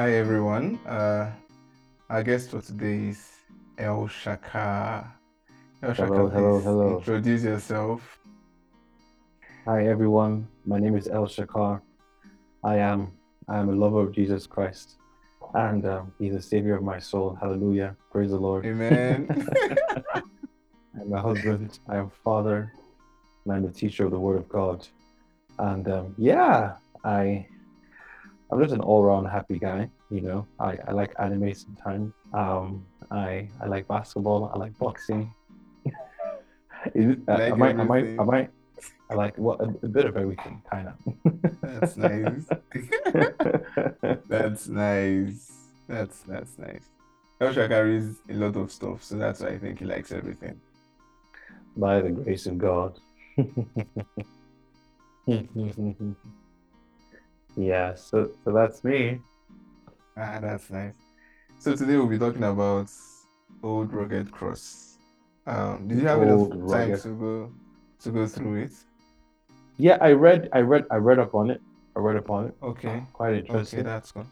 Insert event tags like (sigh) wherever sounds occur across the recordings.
Hi everyone. Uh, our guest for today is El Shakar. El Shakar, Hello, hello, hello. introduce yourself. Hi everyone, my name is El Shakar. I am I am a lover of Jesus Christ, and um, He's the Savior of my soul. Hallelujah! Praise the Lord. Amen. (laughs) I'm a husband. I am a father. And I'm the teacher of the Word of God. And um, yeah, I I'm just an all-round happy guy. You know, I, I like anime sometimes. Um, I I like basketball. I like boxing. (laughs) Is uh, Like am I am I am I I like what a, a bit of everything, kind of. That's nice. (laughs) that's nice. That's that's nice. Shakar reads a lot of stuff, so that's why I think he likes everything. By the grace of God. (laughs) yeah, so so that's me. Ah, that's nice. So today we'll be talking about Old Rugged Cross. Um, did you have Old enough time Rugged- to go to go through it? Yeah, I read I read I read up on it. I read up on it. Okay. Quite interesting. Okay, that's cool.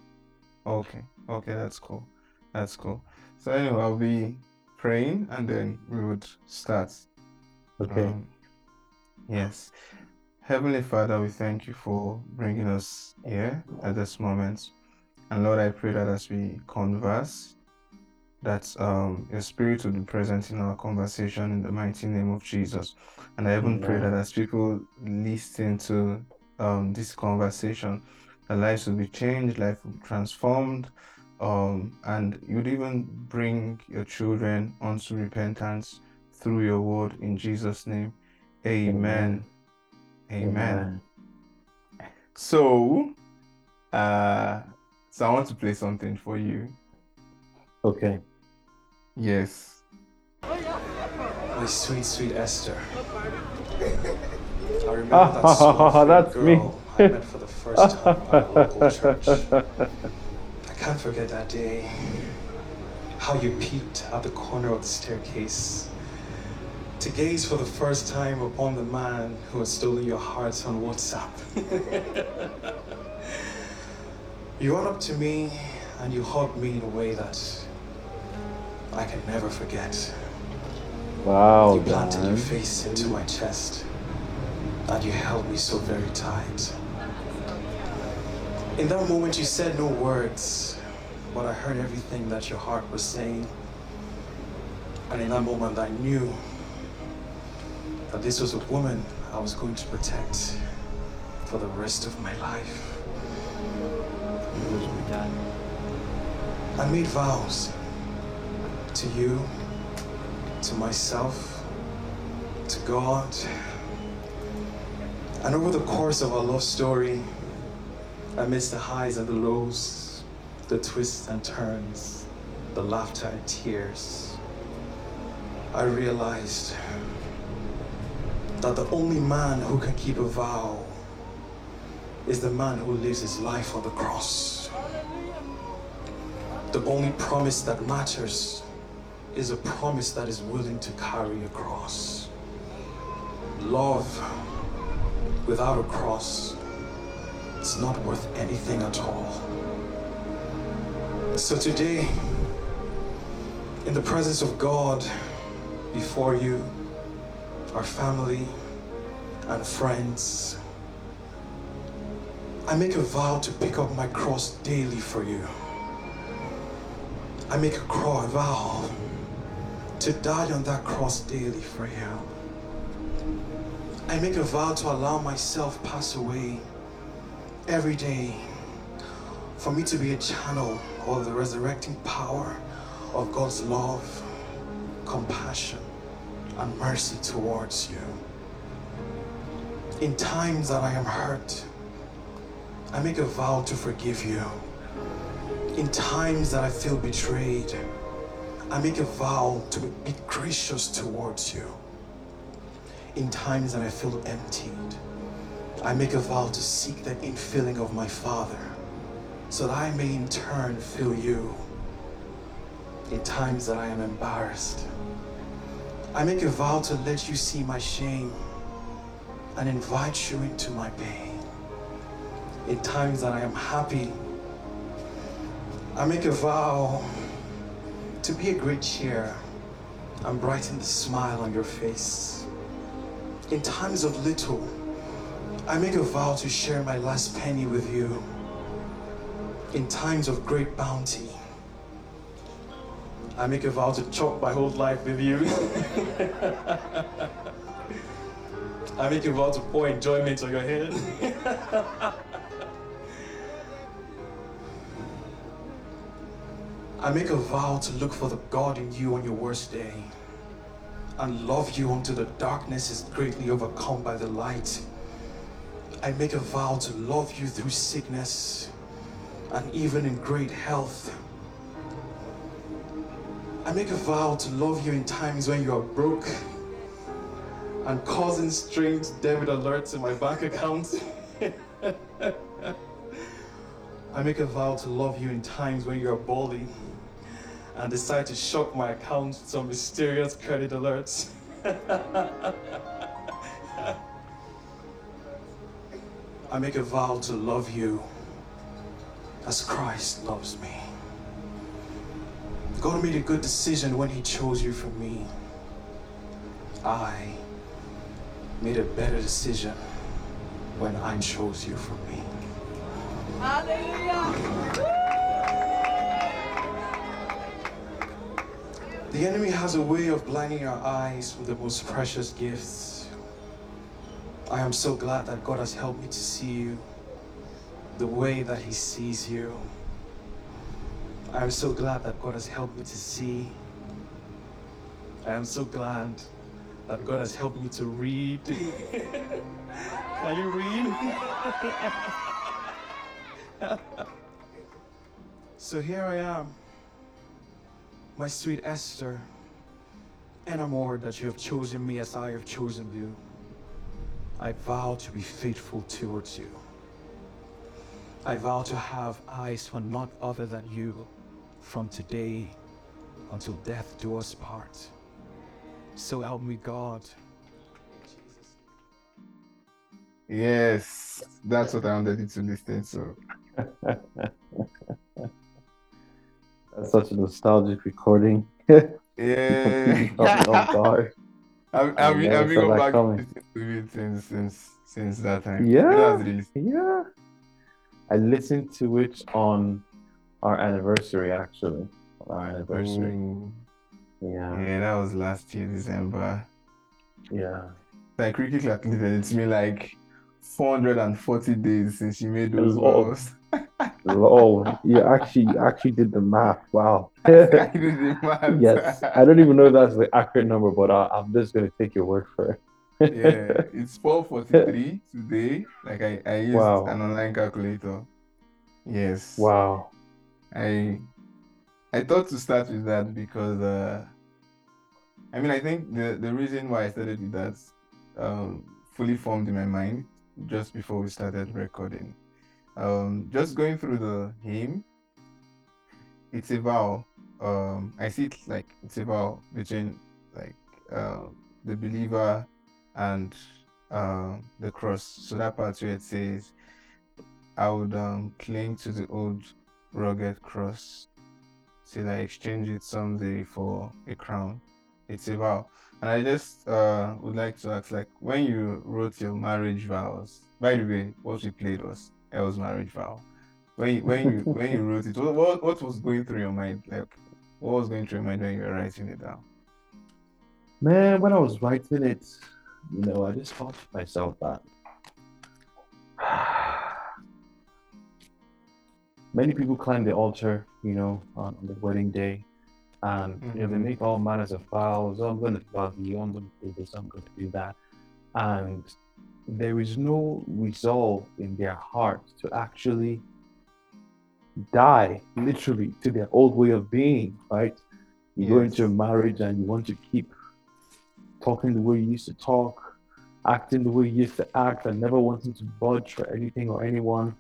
Okay, okay, that's cool. That's cool. So anyway, I'll be praying and then we would start. Okay. Um, yes. Heavenly Father, we thank you for bringing us here at this moment. And Lord, I pray that as we converse, that um, your spirit will be present in our conversation in the mighty name of Jesus. And I even pray that as people listen to um, this conversation, their lives will be changed, life will be transformed, um, and you'd even bring your children unto repentance through your word in Jesus' name. Amen. Amen. So, uh, so I want to play something for you. Okay. Yes. My sweet, sweet Esther. (laughs) I remember Ah, that (laughs) small that's girl me. I met for the first time at a local (laughs) church. I can't forget that day. How you peeped at the corner of the staircase to gaze for the first time upon the man who has stolen your hearts on WhatsApp. (laughs) you ran up to me and you hugged me in a way that I can never forget. Wow, You planted your face into my chest and you held me so very tight. In that moment, you said no words, but I heard everything that your heart was saying. And in that moment, I knew that this was a woman I was going to protect for the rest of my life. I made vows to you, to myself, to God. And over the course of our love story, amidst the highs and the lows, the twists and turns, the laughter and tears, I realized that the only man who can keep a vow is the man who lives his life on the cross. The only promise that matters is a promise that is willing to carry a cross. Love without a cross is not worth anything at all. So today, in the presence of God, before you, our family, and friends, I make a vow to pick up my cross daily for you. I make a cro- vow to die on that cross daily for you. I make a vow to allow myself pass away every day for me to be a channel of the resurrecting power of God's love, compassion, and mercy towards you. In times that I am hurt, I make a vow to forgive you. In times that I feel betrayed, I make a vow to be gracious towards you. In times that I feel emptied, I make a vow to seek the infilling of my Father so that I may in turn fill you. In times that I am embarrassed, I make a vow to let you see my shame and invite you into my pain. In times that I am happy, I make a vow to be a great cheer and brighten the smile on your face. In times of little, I make a vow to share my last penny with you. In times of great bounty, I make a vow to chop my whole life with you. (laughs) I make a vow to pour enjoyment on your head. (laughs) I make a vow to look for the God in you on your worst day and love you until the darkness is greatly overcome by the light. I make a vow to love you through sickness and even in great health. I make a vow to love you in times when you are broke and causing strange debit alerts in my bank account. (laughs) I make a vow to love you in times when you are balding and decide to shock my account with some mysterious credit alerts. (laughs) I make a vow to love you as Christ loves me. God made a good decision when He chose you for me. I made a better decision when I chose you for me. Hallelujah. The enemy has a way of blinding our eyes with the most precious gifts. I am so glad that God has helped me to see you the way that He sees you. I am so glad that God has helped me to see. I am so glad that God has helped me to read. (laughs) Can you read? (laughs) so here I am, my sweet Esther, enamored that you have chosen me as I have chosen you. I vow to be faithful towards you. I vow to have eyes for not other than you from today until death do us part. So help me God. Yes, that's what I wanted you to listen to. (laughs) That's such a nostalgic recording. (laughs) Yeah. Caught me off (laughs) guard. I've, I I've, been- never I've been going back coming. to it since since since that time. Yeah. Yeah. I listened to it on our anniversary, actually. Our anniversary. Ooh. Yeah. Yeah, that was last year, December. Yeah. Like Ricky calculated it's been like 440 days since you made those vows. Oh, you actually you actually did the math. Wow. (laughs) I did the math. (laughs) yes. I don't even know if that's the accurate number, but I, I'm just gonna take your word for it. yeah, (laughs) it's 443 today. Like I, I used Wow. an online calculator. Yes. Wow. I I thought to start with that because uh I mean I think the the reason why I started with that um fully formed in my mind just before we started recording. Um just going through the hymn, it's a vow. Um I see it like it's a vow between like uh, the believer and uh, the cross. So that part where it says I would um cling to the old rugged cross till I exchange it someday for a crown. It's a vow. And I just uh, would like to ask, like, when you wrote your marriage vows, by the way, what we played was El's marriage vow. When you, when you when you wrote it, what, what what was going through your mind? Like, what was going through your mind when you were writing it down? Man, when I was writing it, you know, I just thought to myself that many people climb the altar, you know, on the wedding day, and you know, they Mhm. make all manners of vows. Oh, I'm going to love you. I'm going to do this. I'm going to do that, and there is no resolve in their heart to actually die, literally, to their old way of being. Right? You go into a marriage and you want to keep talking the way you used to talk, acting the way you used to act, and never wanting to budge for anything or anyone.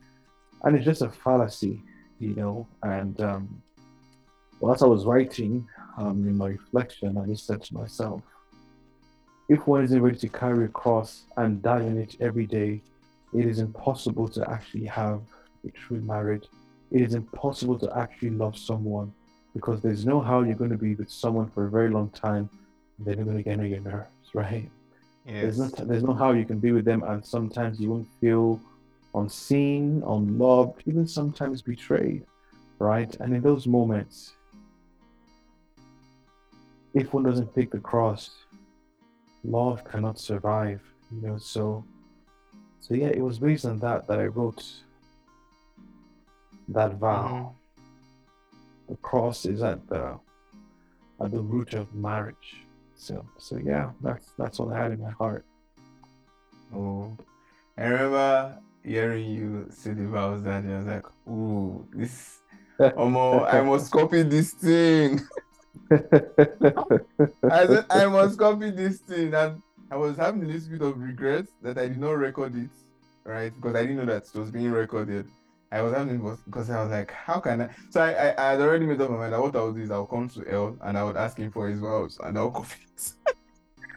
And it's just a fallacy, you know. And um, whilst I was writing um, in my reflection, I just said to myself, if one isn't ready to carry a cross and die in it every day, it is impossible to actually have a true marriage it is impossible to actually love someone because there's no how you're going to be with someone for a very long time and they're going to get on your nerves, right? There's Yes. no there's no how you can be with them, and sometimes you won't feel unseen, unloved, even sometimes betrayed, right? And in those moments, if one doesn't pick the cross, love cannot survive. You know, so so yeah, it was based on that that I wrote that vow. Mm-hmm. The cross is at the at the root of marriage. So so yeah, that's that's what I had in my heart. Oh, I remember hearing you say the vows that I was like, ooh, this, (laughs) Omo, I must copy this thing. (laughs) I said, I must copy this thing. And I was having a little bit of regret that I did not record it, right? Because I didn't know that it was being recorded. I was having because I was like, how can I? So I, I, I had already made up my mind that what I would do is I'll come to El and I would ask him for his vows and I'll copy it.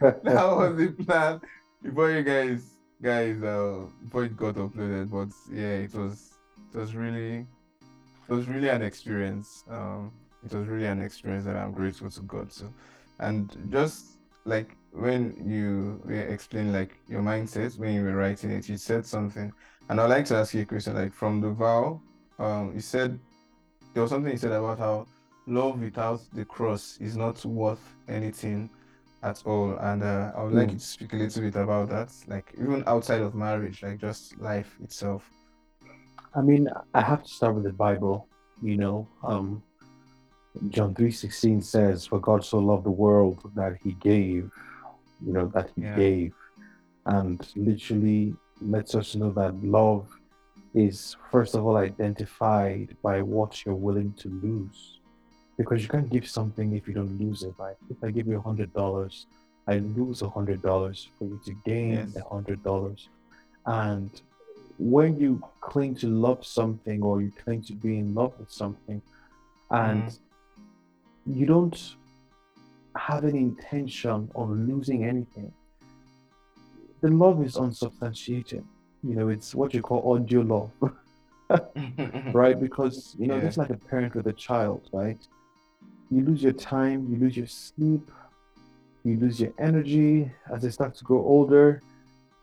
(laughs) that was the plan before you guys guys uh before it got uploaded but yeah it was it was really it was really an experience. Um it was really an experience that i'm grateful to god. To and just like when you were explaining like your mindset when you were writing it you said something and i'd like to ask you a question like from the vow um you said there was something you said about how love without the cross is not worth anything at all. And uh, I would like Hmm. you to speak a little bit about that, like even outside of marriage, like just life itself. I mean, I have to start with the Bible. You know, um, John three sixteen says, "For God so loved the world that He gave." You know that He Yeah. gave, and literally lets us know that love is first of all identified by what you're willing to lose, because you can't give something if you don't lose it. Right? If I give you a hundred dollars, I lose a hundred dollars for you to gain a hundred dollars, and when you cling to love something or you cling to be in love with something and mm-hmm. you don't have any intention of losing anything the love is unsubstantiated you know it's what you call audio love (laughs) (laughs) right because you know Yeah. just like a parent with a child right you lose your time you lose your sleep you lose your energy as they start to grow older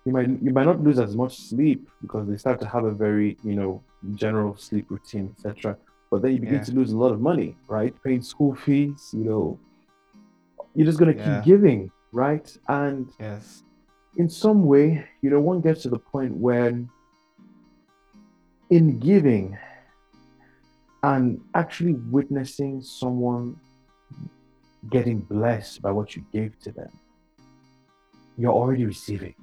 you might you might not lose as much sleep because they start to have a very you know general sleep routine etc but then you begin Yeah. to lose a lot of money right paying school fees you know you're just going to Yeah. keep giving right and Yes. in some way, you know, one gets to the point when in giving and actually witnessing someone getting blessed by what you gave to them, you're already receiving.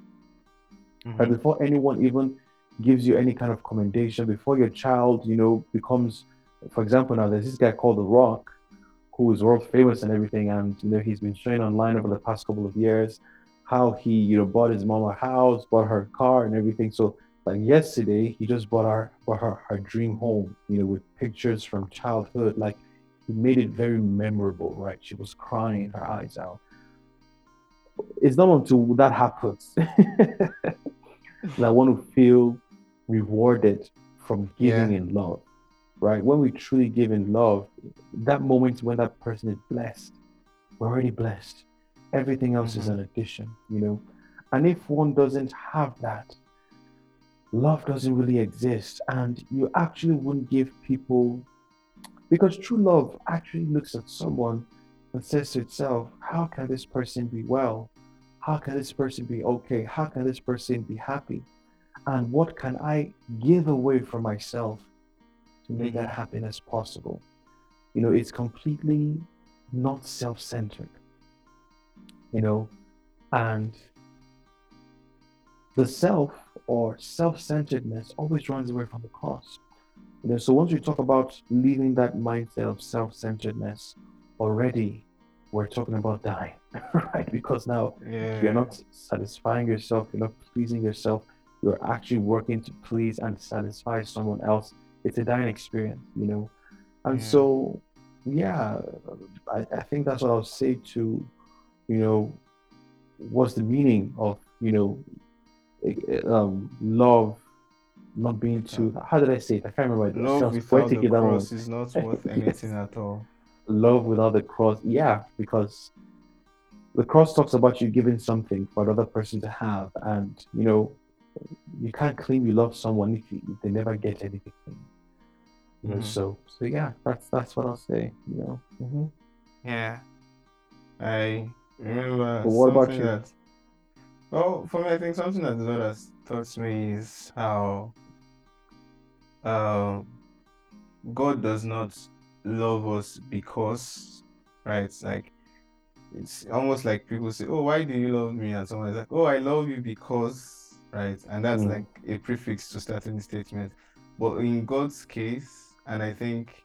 Right? Mhm. Before anyone even gives you any kind of commendation, before your child, you know, becomes, for example, now there's this guy called The Rock, who is world famous and everything, and you know, he's been showing online over the past couple of years how he, you know, bought his mom a house, bought her a car and everything. So like yesterday, he just bought her bought her her dream home, you know, with pictures from childhood. Like he made it very memorable, right? She was crying her eyes out. It's not until that happens (laughs) that I want to feel rewarded from giving Yeah. in love, right? When we truly give in love, that moment when that person is blessed, we're already blessed. Everything else is Mhm. an addition, you know. And if one doesn't have that, love doesn't really exist, and you actually wouldn't give people because true love actually looks at someone and says to itself, How can this person be well? How can this person be okay? How can this person be happy? And what can I give away for myself to make that Mhm. happiness possible? You know, it's completely not self centered, you know, and the self or self centeredness always runs away from the cross. You know, so once we talk about leaving that mindset of self-centeredness, already we're talking about dying, (laughs) right? Because now Yeah. you're not satisfying yourself, you're not pleasing yourself, you're actually working to please and satisfy someone else. It's a dying experience, you know. And Yeah. so, yeah, I, I think that's what I'll say to, you know, what's the meaning of, you know, um, love not being too. How did I say it? I can't remember. Love sounds without the cross is not (laughs) worth Yes. anything at all. Love without the cross. Yeah, because the cross talks about you giving something for another person to have, and you know, you can't claim you love someone if, you, if they never get anything. You know, Mhm. so so yeah, that's that's what I'll say. You know. hmm Yeah. I remember But what about you? that well, for me I think something that the Lord has taught me is how um God does not love us because right it's like it's almost like people say, Oh, why do you love me? And someone is like, Oh, I love you because right and that's Mm. like a prefix to starting the statement. But in God's case, and I think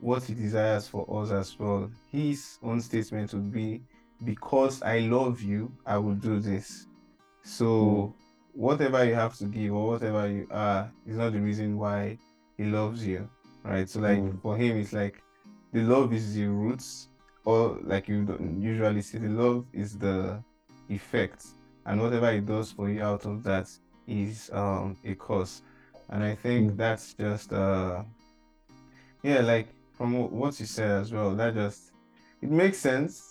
what he desires for us as well. His own statement would be, Because I love you, I will do this. So, whatever you have to give or whatever you are is not the reason why he loves you, right? So, like, Mm. for him, it's like the love is the roots, or like you don't usually see, the love is the effect, and whatever he does for you out of that is um, a cause. And I think Mm. that's just uh, yeah, like from what you said as well, that just it makes sense,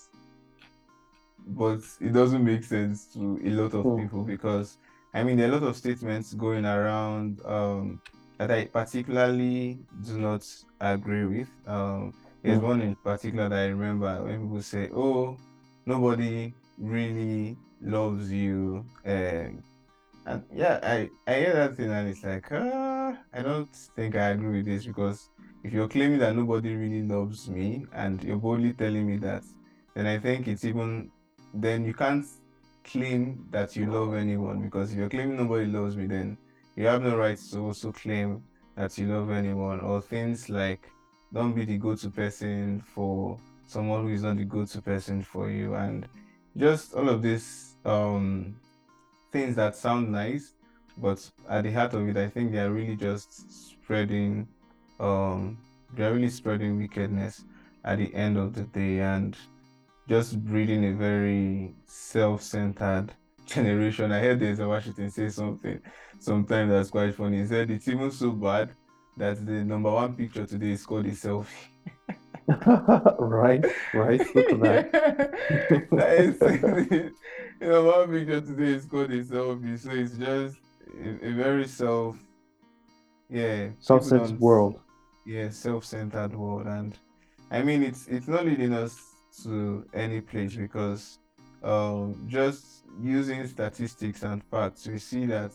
but it doesn't make sense to a lot of Hmm. people because I mean there are a lot of statements going around um, that I particularly do not agree with. Um, there's Hmm. one in particular that I remember when people say, "Oh, nobody really loves you," um, and yeah, I I hear that thing and it's like, ah, I don't think I agree with this because if you're claiming that nobody really loves me and you're boldly telling me that, then I think it's even then you can't claim that you love anyone because if you're claiming nobody loves me, then you have no right to also claim that you love anyone or things like don't be the go-to person for someone who is not the go-to person for you. And just all of this um things that sound nice, but at the heart of it, I think they are really just spreading, um, they are really spreading wickedness at the end of the day. And just breeding a very self-centered generation. I heard there's a Washington say something sometimes that's quite funny. He said it's even so bad that the number one picture today is called a selfie. (laughs) right, right. Look at that. (laughs) that is (laughs) the number one picture today is called a selfie. So it's just a, a very self, yeah, Self-centered world. yeah, self-centered world, and I mean it's it's not leading us to any place because um just using statistics and facts, we see that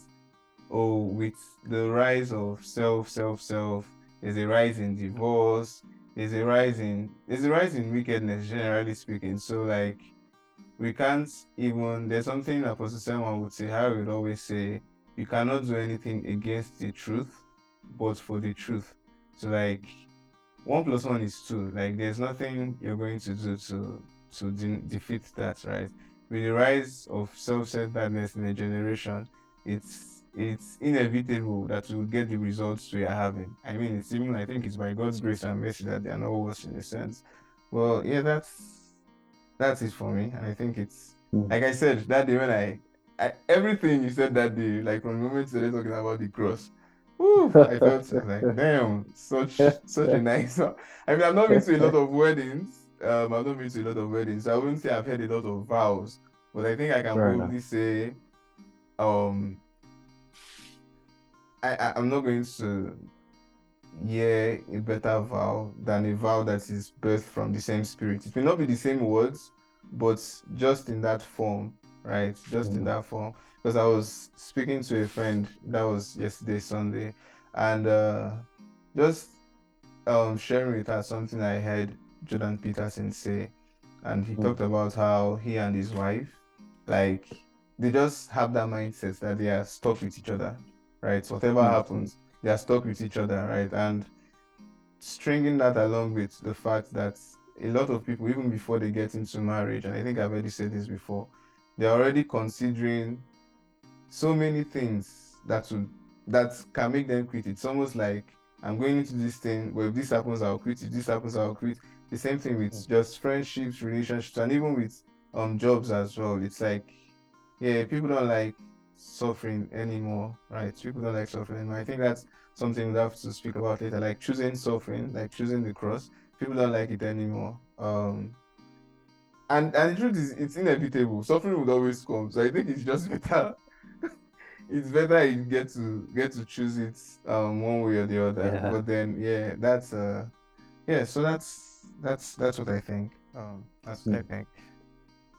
oh, with the rise of self, self, self, there's a rise in divorce, there's a rise in there's a rise in wickedness, generally speaking. So like we can't even there's something Apostle Simon would say, I would always say, you cannot do anything against the truth, but for the truth. So like one plus one is two. Like there's nothing you're going to do to to de- defeat that, right? With the rise of self-centeredness in a generation, it's it's inevitable that we'll get the results we are having. I mean, it's even I think it's by God's grace and mercy that they are not worse in a sense. Well, yeah, that's that's it for me, and I think it's Mm. like I said that day when I, I everything you said that day, like from the moment you started talking about the cross. Woo, (laughs) I felt like, damn, such such a nice one. I mean, I've not been to a lot of weddings. Um, I've not been to a lot of weddings. So I wouldn't say I've heard a lot of vows, but I think I can Fair enough. probably say, um, I, I I'm not going to hear a better vow than a vow that is birthed from the same spirit. It may not be the same words, but just in that form, right? Just in Mm. that form. Because I was speaking to a friend that was yesterday Sunday, and uh, just um sharing with her something I heard Jordan Peterson say, and he Mm. talked about how he and his wife, like, they just have that mindset that they are stuck with each other, right? Whatever Mm. happens, they are stuck with each other, right? And stringing that along with the fact that a lot of people, even before they get into marriage, and I think I've already said this before, they're already considering so many things that would that can make them quit. It's almost like I'm going into this thing. Well, if this happens, I'll quit. If this happens, I'll quit. The same thing with just friendships, relationships, and even with um jobs as well. It's like, yeah, people don't like suffering anymore, right? People don't like suffering anymore. I think that's something we have to speak about later, like choosing suffering, like choosing the cross. People don't like it anymore. Um, and and the truth is, it's inevitable. Suffering will always come. So I think it's just (laughs) better. It's better you get to get to choose it um one way or the other. Yeah. But then yeah, that's uh yeah. So that's that's that's what I think. Um, that's what I Mm. think.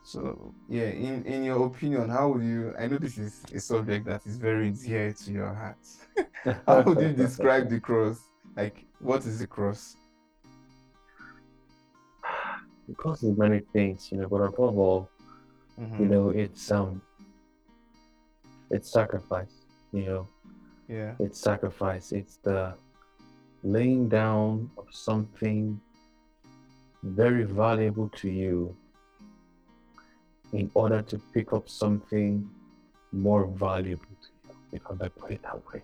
So yeah, in in your opinion, how would you? I know this is a subject that is very dear to your heart. (laughs) How would you describe the cross? Like, what is the cross? The cross is many things, you know, but above all, you Mhm. know, it's um it's sacrifice, you know. Yeah. It's sacrifice. It's the laying down of something very valuable to you in order to pick up something more valuable to you, if I may put it that way.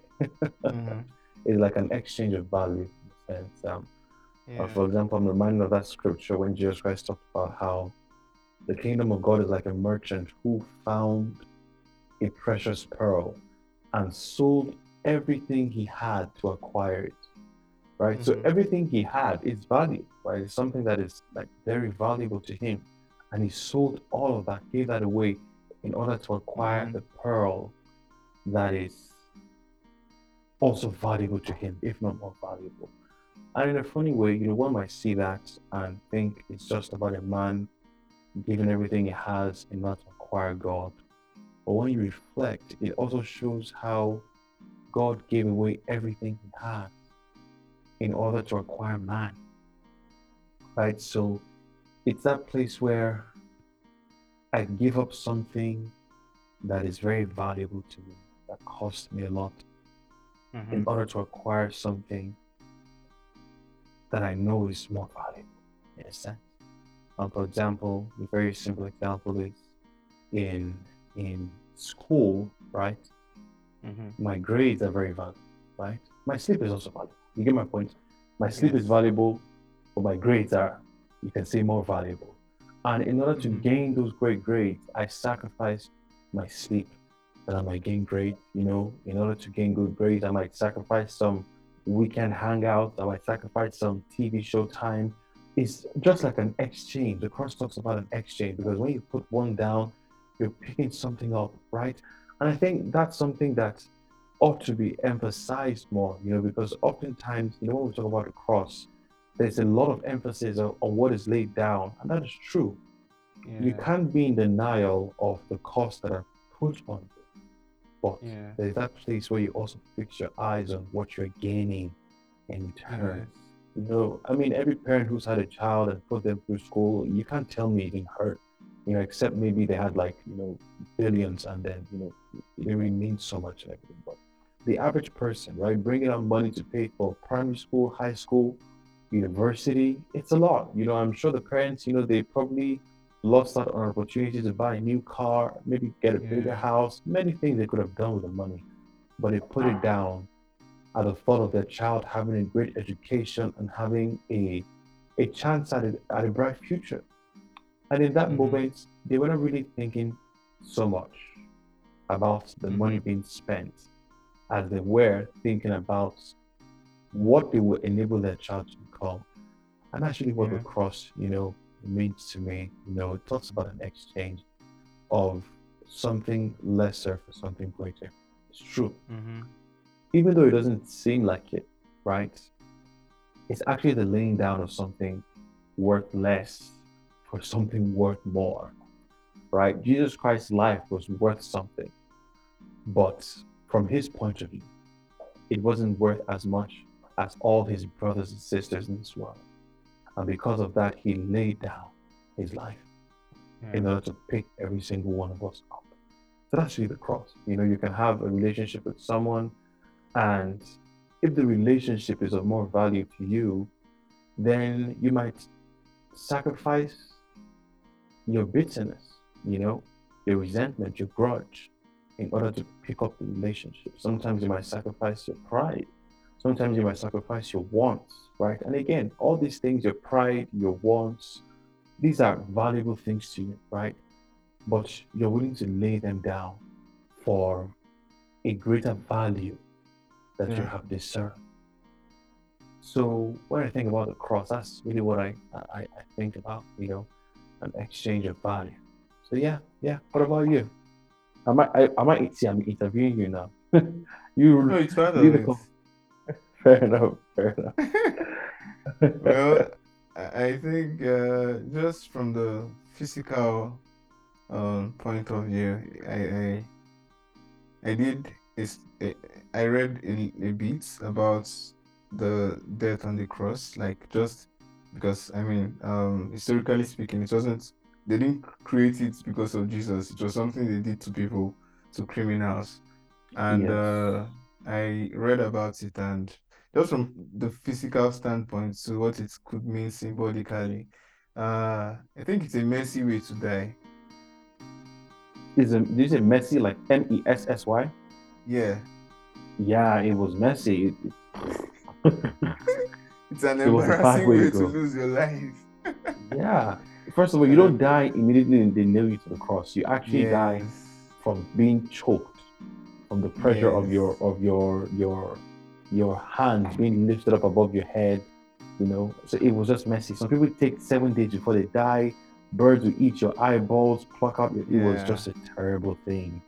Mhm. (laughs) It's like an exchange of value in a sense. Um, uh, for example, I'm reminded of that scripture when Jesus Christ talked about how the kingdom of God is like a merchant who found a precious pearl and sold everything he had to acquire it. Right? So Mhm. everything he had is value, right? It's something that is like very valuable to him. And he sold all of that, gave that away in order to acquire Mhm. the pearl that is also valuable to him, if not more valuable. And in a funny way, you know, one might see that and think it's just about a man giving everything he has in order to acquire God. But when you reflect, it also shows how God gave away everything he had in order to acquire man. Right? So it's that place where I give up something that is very valuable to me, that cost me a lot, in Mhm. order to acquire something that I know is more valuable in a sense. Um, for example, a very simple example is in in school, right? Mhm. My grades are very valuable, right? My sleep is also valuable. You get my point? My sleep is valuable, but my grades are, you can say, more valuable. And in order to Mhm. gain those great grades, I sacrifice my sleep that I might gain grades. You know, in order to gain good grades, I might sacrifice some weekend hangout, I might sacrifice some TV show time. It's just like an exchange. The cross talks about an exchange because when you put one down, you're picking something up, right? And I think that's something that ought to be emphasized more, you know, because oftentimes, you know, when we talk about the cross, there's a lot of emphasis on, on what is laid down, and that is true. You can't be in denial of the costs that are put on you. But Yeah. there's that place where you also fix your eyes on what you're gaining in return. Yes. You know, I mean, every parent who's had a child and put them through school, you can't tell me it didn't hurt. You know, except maybe they had like, you know, billions and then, you know, it didn't really mean so much and everything. But the average person, right, bringing out money to pay for primary school, high school, university, it's a lot. You know, I'm sure the parents, you know, they probably lost out on opportunity to buy a new car, maybe get a bigger house, many things they could have done with the money, but they put it ah. down at the thought of their child having a great education and having a a chance at a, at a bright future. And in that Mhm. moment, they weren't really thinking so much about the money being spent as they were thinking about what they would enable their child to become. And actually what Yeah. the cross, you know, means to me, you know, it talks about an exchange of something lesser for something greater. It's true Mhm. even though it doesn't seem like it, right? It's actually the laying down of something worth less for something worth more, right? Jesus Christ's life was worth something, but from his point of view, it wasn't worth as much as all his brothers and sisters in this world. And because of that, he laid down his life hmm. in order to pick every single one of us up. So that's really the cross. You know, you can have a relationship with someone, and if the relationship is of more value to you, then you might sacrifice your bitterness, you know, your resentment, your grudge, in order to pick up the relationship. Sometimes you might sacrifice your pride. Sometimes you might sacrifice your wants, right? And again, all these things, your pride, your wants, these are valuable things to you, right? But you're willing to lay them down for a greater value that you have discerned. So when I think about the cross, that's really what I, I, I think about, you know, an exchange of value. So yeah, yeah. What about you? I might I, I might see I'm interviewing you now. (laughs) you No, it's the (laughs) fair enough, fair enough. (laughs) well, I I think uh, just from the physical um, point of view, I I, I did is I read a, a bit about the death on the cross, like just because I mean, um, historically speaking, it wasn't they didn't create it because of Jesus. It was something they did to people, to criminals, and Yes. uh, I read about it and just from the physical standpoint to what it could mean symbolically, uh, I think it's a messy way to die. Is it is it messy like M E S S Y? Yeah, Yeah, it was messy. It's an It was a bad embarrassing way to way to lose your life. (laughs) yeah. First of all, you don't die immediately and they nail you to the cross. You actually die from being choked, from the pressure of your of your your your hands being lifted up above your head. You know, so it was just messy. Some people take seven days before they die. Birds will eat your eyeballs, pluck out your. It was just a terrible thing.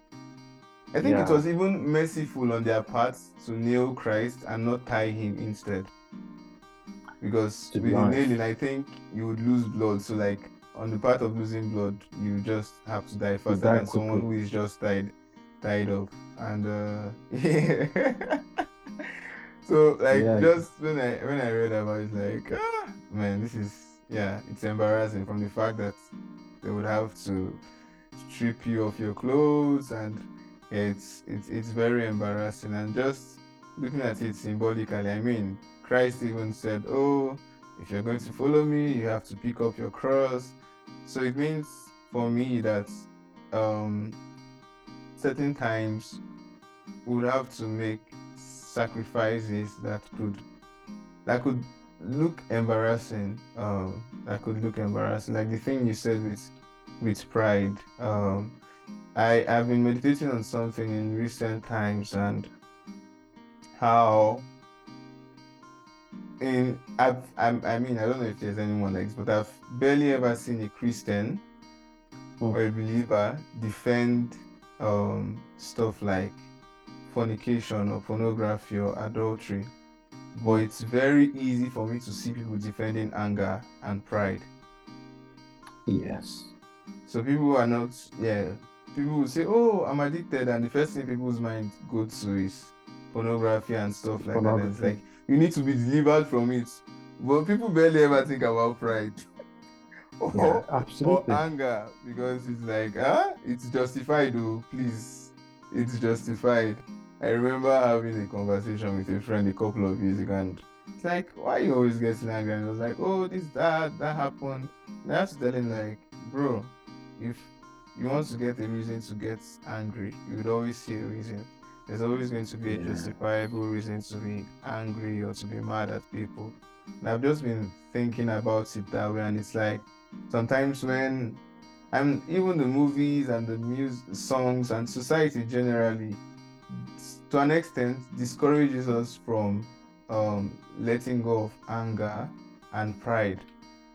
I think it was even merciful on their part to nail Christ and not tie him instead. Because To with be nailing, I think you would lose blood. So, like on the part of losing blood, you just have to die faster than someone who quickly. just tied, tied up. And uh, yeah. (laughs) so, like, Yeah. just when I when I read about it, like, ah, man, this is yeah, it's embarrassing from the fact that they would have to strip you of your clothes and it's it's it's very embarrassing and just looking at it symbolically i mean christ even said oh if you're going to follow me you have to pick up your cross. So it means for me that um certain times we would have to make sacrifices that could that could look embarrassing um that could look embarrassing. Like the thing you said with with pride um I have been meditating on something in recent times and how in I've I'm, I mean I don't know if there's anyone like this, but I've barely ever seen a Christian Hmm. or a believer defend um stuff like fornication or pornography or adultery. But it's very easy for me to see people defending anger and pride. Yes. So people are not, yeah. People will say, "Oh, I'm addicted," and the first thing people's mind go to is pornography and stuff like that. It's like you need to be delivered from it. But people barely ever think about pride (laughs) or, Yeah, or anger because it's like, ah, it's justified. Oh, please, it's justified. I remember having a conversation with a friend a couple of years ago, and it's like, why you always getting angry? And I was like, oh, this, that, that happened. And I had to tell him, like, bro, if you want to get a reason to get angry, you would always see a reason. There's always going to be a justifiable reason to be angry or to be mad at people. And I've just been thinking about it that way, and it's like sometimes when I'm even the movies and the music, songs, and society generally, to an extent, discourages us from um, letting go of anger and pride.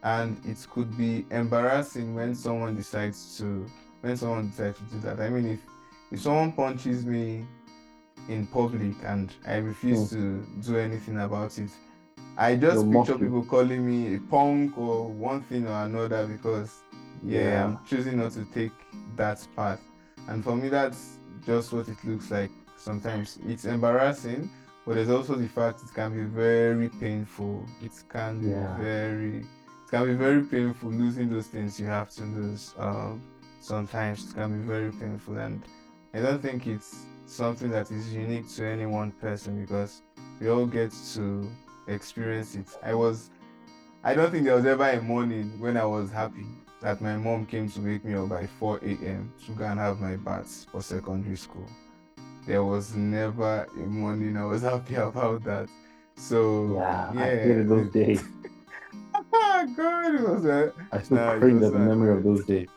And it could be embarrassing when someone decides to when someone decides to do that. I mean, if if someone punches me in public and I refuse to do anything about it, I just mock picture you. people calling me a punk or one thing or another because yeah, I'm choosing not to take that path. And for me, that's just what it looks like. Sometimes it's embarrassing, but there's also the fact it can be very painful. It can be very, it can be very painful losing those things you have to lose. Um, sometimes it can be very painful, and I don't think it's something that is unique to any one person because we all get to experience it. I was, I don't think there was ever a morning when I was happy that my mom came to wake me up by 4 a.m. to go and have my baths for secondary school. There was never a morning I was (laughs) happy about that. So Yeah, yeah, I hated those days. (laughs) God, it was a I still Nah, cringe at the memory of those days.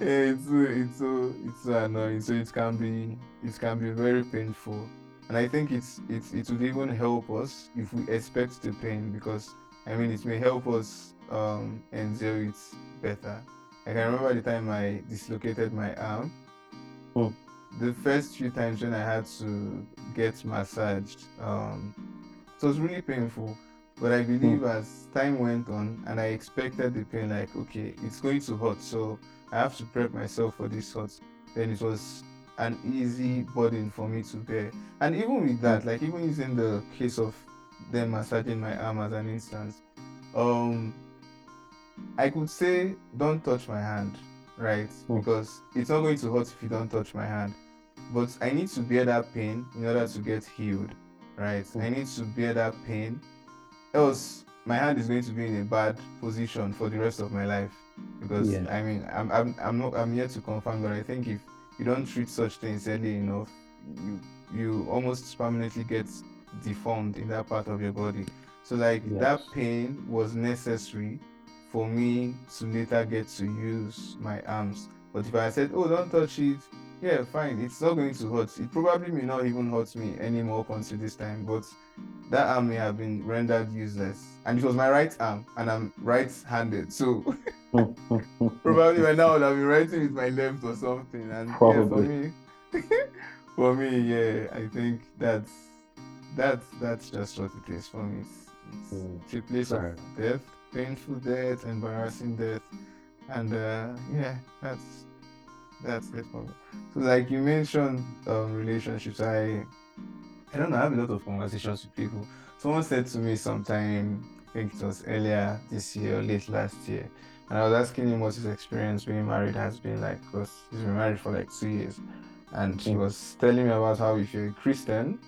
Yeah, it's so it's so it's so annoying. So it can be it can be very painful. And I think it's it's it would even help us if we expect the pain because I mean it may help us um endure it better. I can remember the time I dislocated my arm. Hmm. The first few times when I had to get massaged, um, it was really painful. But I believe as time went on and I expected the pain, like, okay, it's going to hurt. So I have to prep myself for this hurt. Then it was an easy burden for me to bear. And even with that, like even using the case of them massaging my arm as an instance, um, I could say don't touch my hand, right? Mm. Because it's not going to hurt if you don't touch my hand. But I need to bear that pain in order to get healed, right? Mm. I need to bear that pain, else my hand is going to be in a bad position for the rest of my life. Because Yeah. I mean, I'm I'm I'm not I'm here to confirm, but I think if you don't treat such things early enough, you you almost permanently get deformed in that part of your body. So like that pain was necessary for me to later get to use my arms. But if I said, "Oh, don't touch it," yeah, fine, it's not going to hurt. It probably may not even hurt me anymore up until this time. But that arm may have been rendered useless, and it was my right arm, and I'm right-handed, so (laughs) probably by now I would have been writing with my left or something. And yeah, for me, (laughs) for me, yeah, I think that's that's that's just what it is for me. It's, it's, Mm. a place of death, painful death, embarrassing death, and uh, yeah, that's that's it for me. So like you mentioned um, relationships, I I don't know, I have a lot of conversations with people. Someone said to me sometime, I think it was earlier this year or late last year, and I was asking him what his experience being married has been like, because he's been married for like two years. And he Mm. was telling me about how if you're a Christian,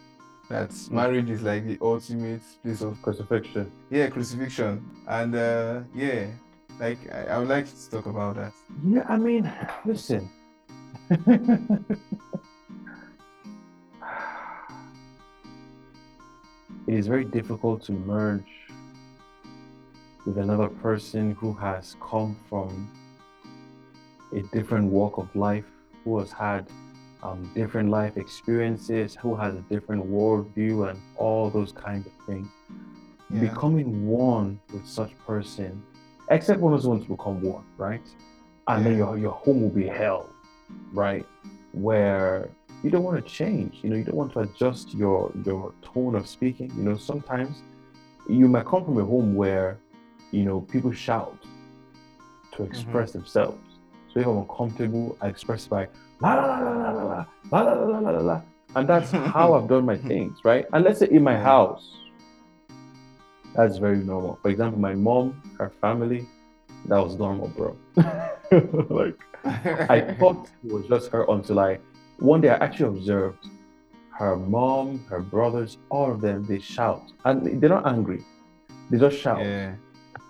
that Mm. marriage is like the ultimate place of Crucifixion. yeah crucifixion. And uh, yeah, like I, I would like to talk about that. Yeah, I mean, listen. (sighs) it is very difficult to merge with another person who has come from a different walk of life, who has had um, different life experiences, who has a different worldview, and all those kinds of things. Yeah. Becoming one with such person, except one of wants to become one, right? And then your your home will be hell, right? Where you don't want to change, you know, you don't want to adjust your your tone of speaking. You know, sometimes you might come from a home where, you know, people shout to express themselves. So if I'm uncomfortable, I express by la la la la la la la la la la la la la. And that's how I've done my things, right? And let's say in my house, that's very normal. For example, my mom, her family, that was normal, bro. like I thought it was just her until I one day I actually observed her mom, her brothers, all of them, they shout. And they're not angry. They just shout. yeah.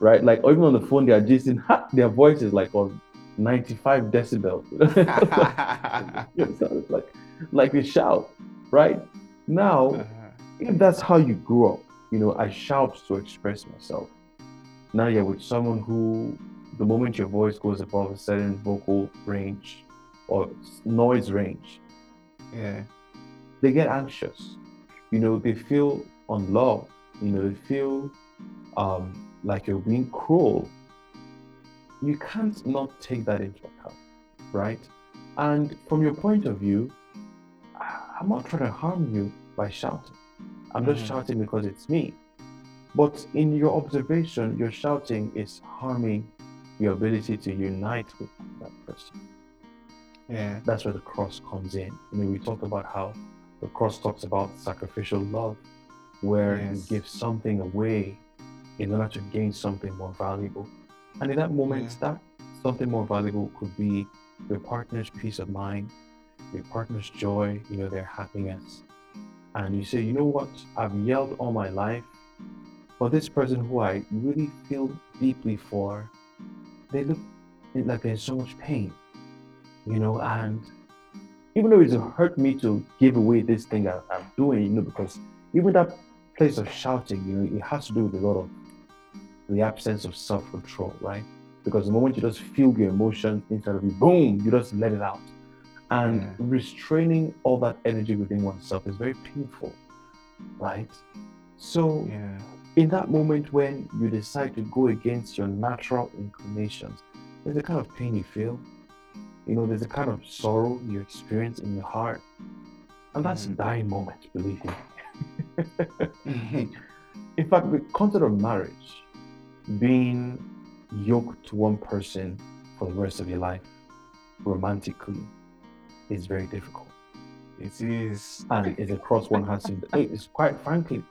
Right? Like or even on the phone they are just in ha, their voice is like on 95 decibels. (laughs) So (laughs) like like they shout, right? Now if that's how you grew up, you know, I shout to express myself. Now you're with someone who, the moment your voice goes above a certain vocal range or noise range, yeah. they get anxious. You know, they feel unloved. You know, they feel um, like you're being cruel. You can't not take that into account, right? And from your point of view, I'm not trying to harm you by shouting. I'm just Mhm. shouting because it's me. But in your observation, your shouting is harming your ability to unite with that person. Yeah. That's where the cross comes in. You know, we talked about how the cross talks about sacrificial love, where Yes. you give something away in order to gain something more valuable. And in that moment, that something more valuable could be your partner's peace of mind, your partner's joy, you know, their happiness. And you say, you know what, I've yelled all my life, but this person who I really feel deeply for, they look like they're in so much pain, you know, and even though it's hurt me to give away this thing that I'm doing, you know, because even that place of shouting, you know, it has to do with a lot of the absence of self-control, right? because the moment you just feel your emotion inside of you, boom, you just let it out. And Yeah. restraining all that energy within oneself is very painful, right? So, Yeah. in that moment when you decide to go against your natural inclinations, there's a kind of pain you feel. You know, there's a kind of sorrow you experience in your heart. And that's a Mhm. dying moment, believe me. (laughs) (laughs) In fact, the concept of marriage, being yoked to one person for the rest of your life, romantically, is very difficult. it is. And it's a cross one has to. It's quite frankly,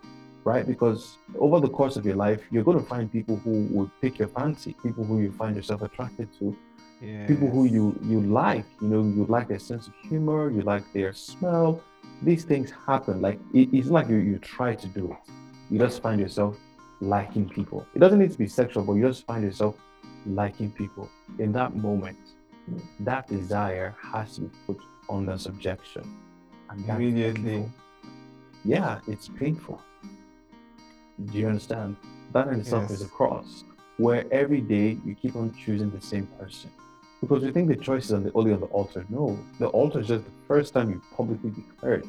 right? Because over the course of your life, you're going to find people who will pick your fancy, people who you find yourself attracted to, Yeah. people who you you like. You know, you like their sense of humor, you like their smell. These things happen. Like it, it's not like you you try to do it. You just find yourself liking people. It doesn't need to be sexual, but you just find yourself liking people. In that moment, that desire has to be put under subjection. And Immediately. Yeah, it's painful. Do you understand? That in itself is a cross where every day you keep on choosing the same person. Because you think the choice is on the, only on the altar. No, the altar is just the first time you publicly declare it.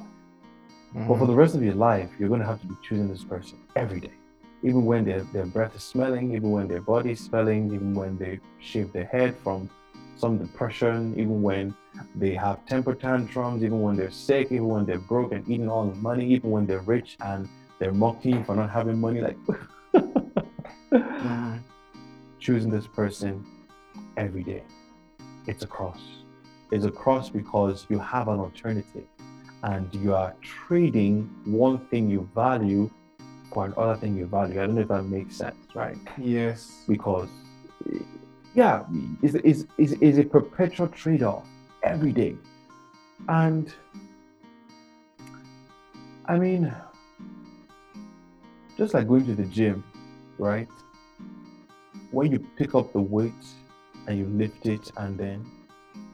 But for Mhm. the rest of your life, you're going to have to be choosing this person every day. Even when their, their breath is smelling, even when their body is smelling, even when they shave their head from some depression, even when they have temper tantrums, even when they're sick, even when they're broke and eating all the money, even when they're rich and they're mocking for not having money. Like, Mhm. (laughs) choosing this person every day. It's a cross. It's a cross because you have an alternative and you are trading one thing you value for another thing you value. I don't know if that makes sense, right? Yes. Because, yeah, it's, it's, it's, it's a perpetual trade off every day. And I mean, just like going to the gym, right? When you pick up the weight and you lift it, and then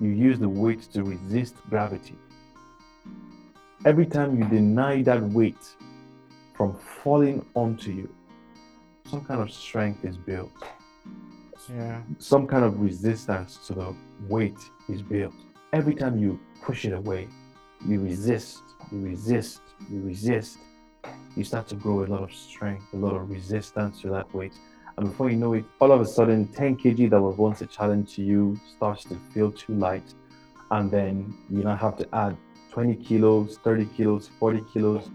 you use the weight to resist gravity. Every time you deny that weight from falling onto you, some kind of strength is built, Yeah. some kind of resistance to the weight is built. Every time you push it away, you resist, you resist, you resist. You start to grow a lot of strength, a lot of resistance to that weight. And before you know it, all of a sudden, 10 kg that was once a challenge to you starts to feel too light. And then you now have to add 20 kilos, 30 kilos, 40 kilos.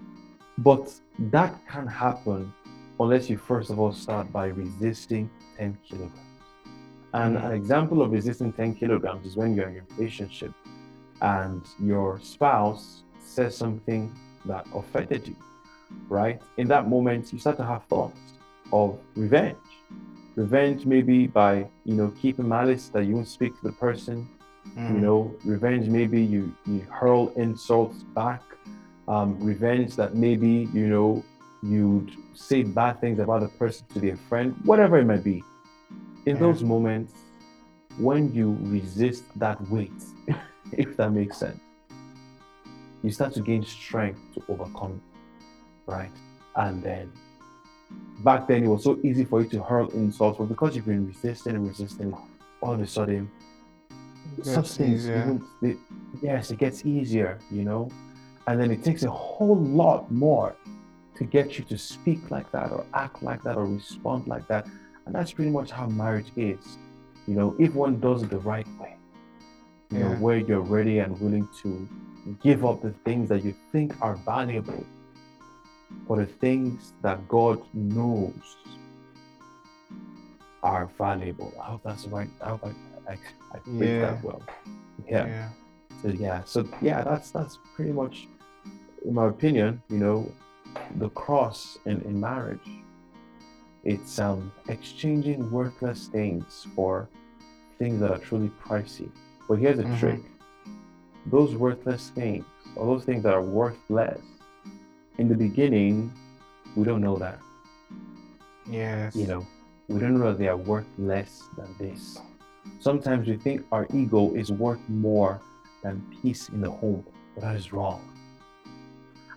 But that can happen unless you first of all start by resisting 10 kilograms. And an example of resisting 10 kilograms is when you're in a relationship and your spouse says something that offended you, right? In that moment, you start to have thoughts of revenge. Revenge maybe by, you know, keeping malice that you won't speak to the person. You Mhm. know, revenge maybe you, you hurl insults back. Um, revenge that maybe, you know, you'd say bad things about the person to their friend, whatever it might be. In Yeah. those moments, when you resist that weight, (laughs) if that makes sense, you start to gain strength to overcome right? And then back then it was so easy for you to hurl insults, but because you've been resisting and resisting, all of a sudden such Gets things, even- they- yes, it gets easier, you know, and then it takes a whole lot more to get you to speak like that or act like that or respond like that. And that's pretty much how marriage is, you know, if one does it the right way, you know, where you're ready and willing to give up the things that you think are valuable for the things that God knows are valuable. I hope that's right. I hope I, I, I Yeah. that well. Yeah. Yeah. So yeah. So yeah, that's that's pretty much, in my opinion, you know, the cross in, in marriage. It's um exchanging worthless things for things that are truly pricey. But here's the Mhm. trick: those worthless things, or those things that are worth less, in the beginning, we don't know that. Yes. You know, we don't know that they are worth less than this. Sometimes we think our ego is worth more than peace in the home, but that is wrong.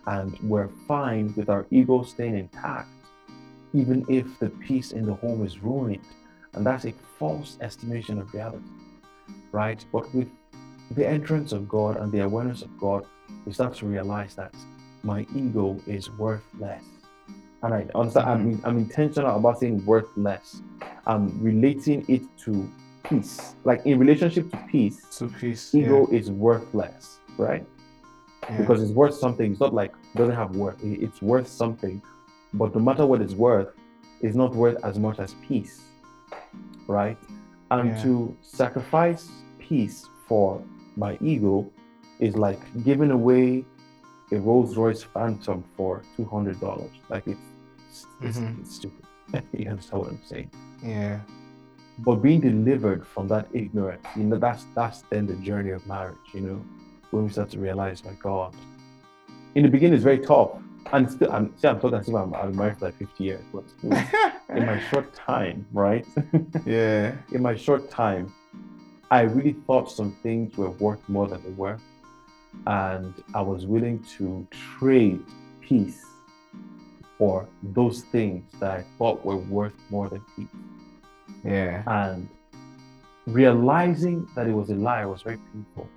And we're fine with our ego staying intact, even if the peace in the home is ruined. And that's a false estimation of reality, right? But with the entrance of God and the awareness of God, we start to realize that my ego is worth less. And I understand, I'm, I'm intentional about saying worthless. I'm relating it to peace. Like in relationship to peace, To peace. ego is worthless, right? yeah. Because it's worth something. It's not like it doesn't have worth. It's worth something. But no matter what it's worth, it's not worth as much as peace, right? And Yeah. to sacrifice peace for my ego is like giving away a Rolls Royce Phantom for two hundred dollars. Like it's it's, Mhm. it's stupid. (laughs) you understand what I'm saying? yeah. But being delivered from that ignorance you know that's that's then the journey of marriage you know when we start to realize my god in the beginning it's very tough. And still i'm see i'm talking as if i'm, I'm married for like 50 years but (laughs) in my short time right? (laughs) Yeah. in my short time i really thought some things were worth more than they were. And i was willing to trade peace for those things that i thought were worth more than peace Yeah. and realizing that it was a lie was very painful.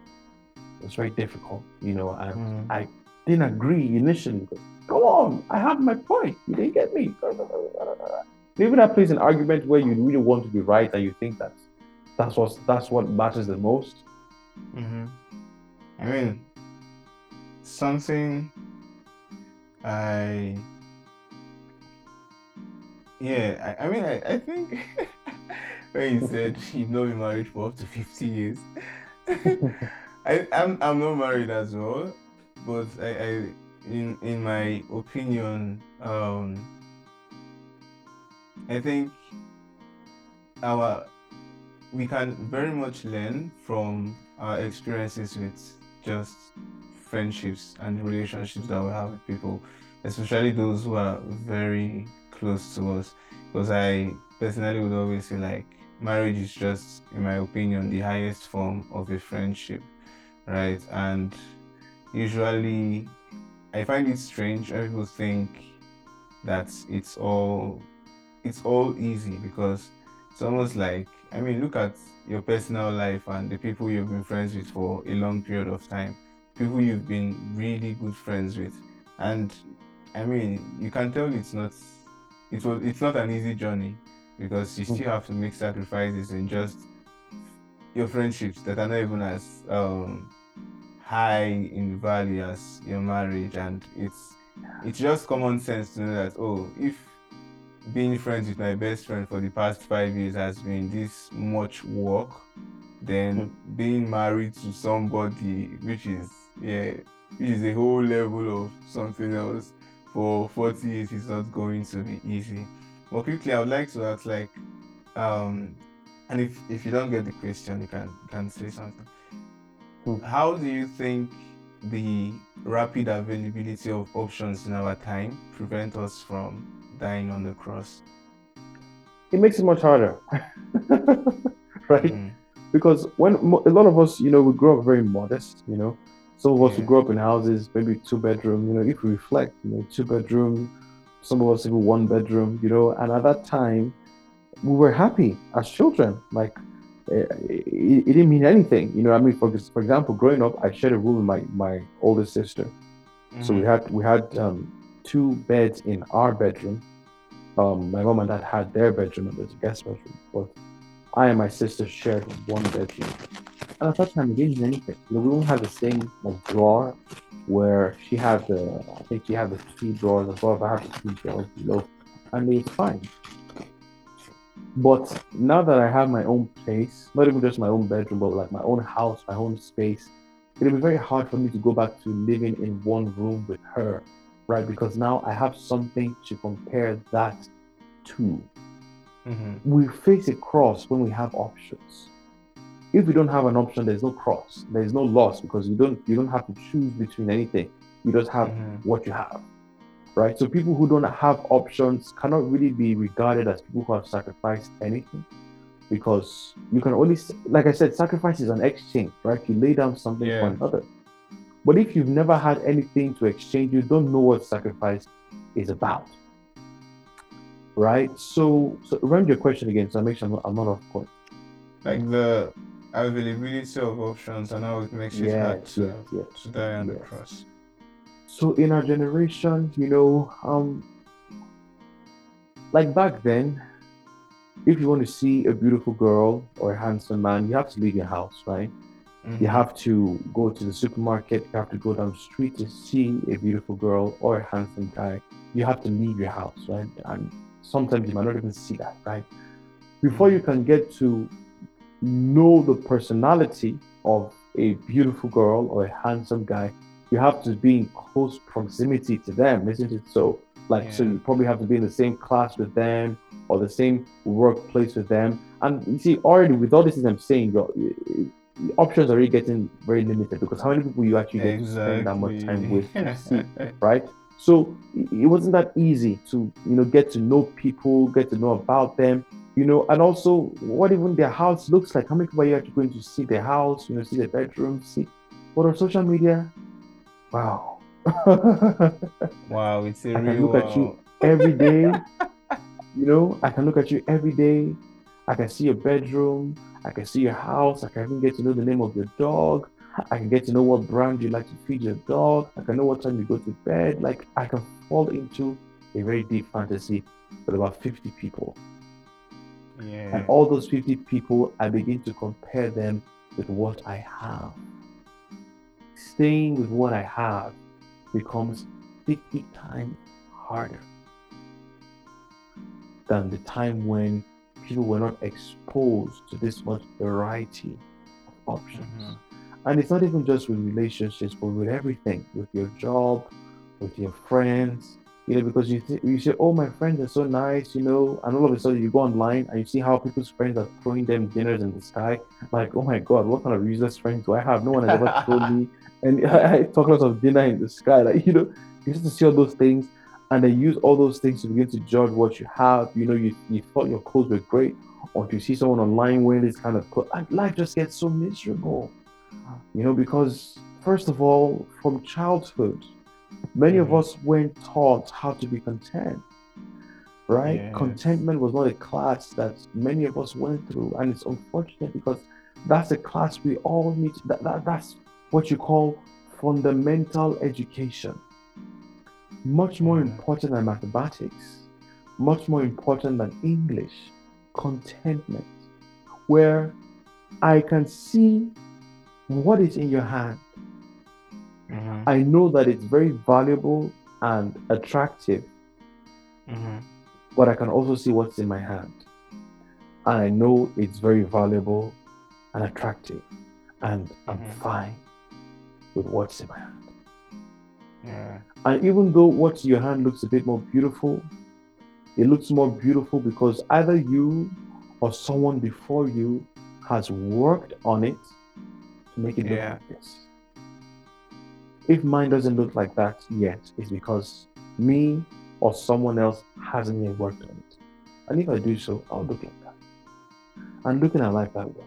It was very difficult, you know. And Mm. I didn't agree initially. Go on, I have my point. You didn't get me. Maybe that plays an argument where you really want to be right and you think that that's what that's what matters the most. hmm I mean, something I. Yeah, I, I mean, I, I think (laughs) when you said you've not been married for up to 50 years, (laughs) I, I'm, I'm not married as well, but I, I in, in my opinion, um, I think our we can very much learn from our experiences with just friendships and relationships that we have with people, especially those who are very close to us. Because I personally would always say, like, marriage is just, in my opinion, the highest form of a friendship, right? And usually, I find it strange when people think that it's all it's all easy because it's almost like I mean, look at your personal life and the people you've been friends with for a long period of time, people you've been really good friends with, and I mean, you can tell it's not it was it's not an easy journey because you still have to make sacrifices in just your friendships that are not even as um, high in value as your marriage, and it's it's just common sense to know that oh, if being friends with my best friend for the past five years has been this much work, then being married to somebody which is yeah, which is a whole level of something else for 40 years is not going to be easy. But quickly I would like to ask like um and if if you don't get the question you can you can say something. Hmm. How do you think the rapid availability of options in our time prevent us from dying on the cross? It makes it much harder, (laughs) right? Mm, because when a lot of us, you know, we grow up very modest, you know. Some of us Yeah. who grew up in houses, maybe two bedroom, you know, if we reflect, you know, two bedroom, some of us even one bedroom, you know, and at that time, we were happy as children. Like, eh, it, it didn't mean anything, you know. I mean, for for example, growing up, I shared a room with my my older sister, so we mhm, had we had um, two beds in our bedroom. Um, my mom and dad had their bedroom, and there's a guest bedroom. But I and my sister shared one bedroom. And at that time, it didn't mean anything. We won't have the same like, drawer where she had the, I think she had the three drawers above, I have the three drawers below, and it's fine. But now that I have my own place, not even just my own bedroom, but like my own house, my own space, it'll be very hard for me to go back to living in one room with her, right? Because now I have something to compare that to. mhm, We face a cross when we have options. If you don't have an option, there's no cross. There's no loss because you don't you don't have to choose between anything. You just have mhm. what you have. Right? So people who don't have options cannot really be regarded as people who have sacrificed anything. Because you can only like I said, sacrifice is an exchange, right? You lay down something Yeah. for another. But if you've never had anything to exchange, you don't know what sacrifice is about. right? So, so run your question again, so I make sure I'm not, I'm not off point. Like the availability of options and how it makes it hard to, yes, yes. to die on the cross. So in our generation, you know, um, like back then, if you want to see a beautiful girl or a handsome man, you have to leave your house, right? Mhm. You have to go to the supermarket, you have to go down the street to see a beautiful girl or a handsome guy. You have to leave your house, right? And sometimes you might not even see that, right? Before you can get to know the personality of a beautiful girl or a handsome guy, you have to be in close proximity to them, isn't it? So, like, so you probably have to be in the same class with them or the same workplace with them. And you see, already with all this I'm saying, your options are already getting very limited because how many people you actually get to spend that much time with see, (laughs) right? So it wasn't that easy to you know get to know people, get to know about them, you know, and also what even their house looks like. How many people are you actually going to see their house, you know, see their bedroom, see what on social media? Wow. (laughs) wow, it's a I can real look at you every day. (laughs) you know, I can look at you every day. I can see your bedroom. I can see your house. I can even get to know the name of your dog. I can get to know what brand you like to feed your dog. I can know what time you go to bed. Like I can fall into a very deep fantasy with about 50 people. Yeah. And all those 50 people, I begin to compare them with what I have. Staying with what I have becomes 50 times harder than the time when people were not exposed to this much variety of options. Mhm. And it's not even just with relationships, but with everything, with your job, with your friends, you know, because you th- you say, "Oh, my friends are so nice," you know, and all of a sudden you go online and you see how people's friends are throwing them dinners in the sky. Like, oh my God, what kind of useless friends do I have? No one has ever told me. (laughs) And (laughs) I, I talk lots of dinner in the sky, like you know, you just to see all those things, and then use all those things to begin to judge what you have. You know, you you thought your clothes were great, or if you see someone online wearing this kind of clothes, and life just gets so miserable. You know, because first of all, from childhood, many of Mhm. us weren't taught how to be content. Right? Yes. Contentment was not a class that many of us went through, and it's unfortunate because that's a class we all need. To, that, that that's what you call fundamental education. Much more Mhm. important than mathematics, much more important than English. Contentment, where I can see what is in your hand. Mhm. I know that it's very valuable and attractive, Mhm. but I can also see what's in my hand. And I know it's very valuable and attractive, and I'm Mhm. fine with what's in my hand. Yeah. And even though what's in your hand looks a bit more beautiful, it looks more beautiful because either you or someone before you has worked on it to make it look Yeah. like this. If mine doesn't look like that yet, it's because me or someone else hasn't yet worked on it. And if I do so, I'll look like that. And looking at life that way.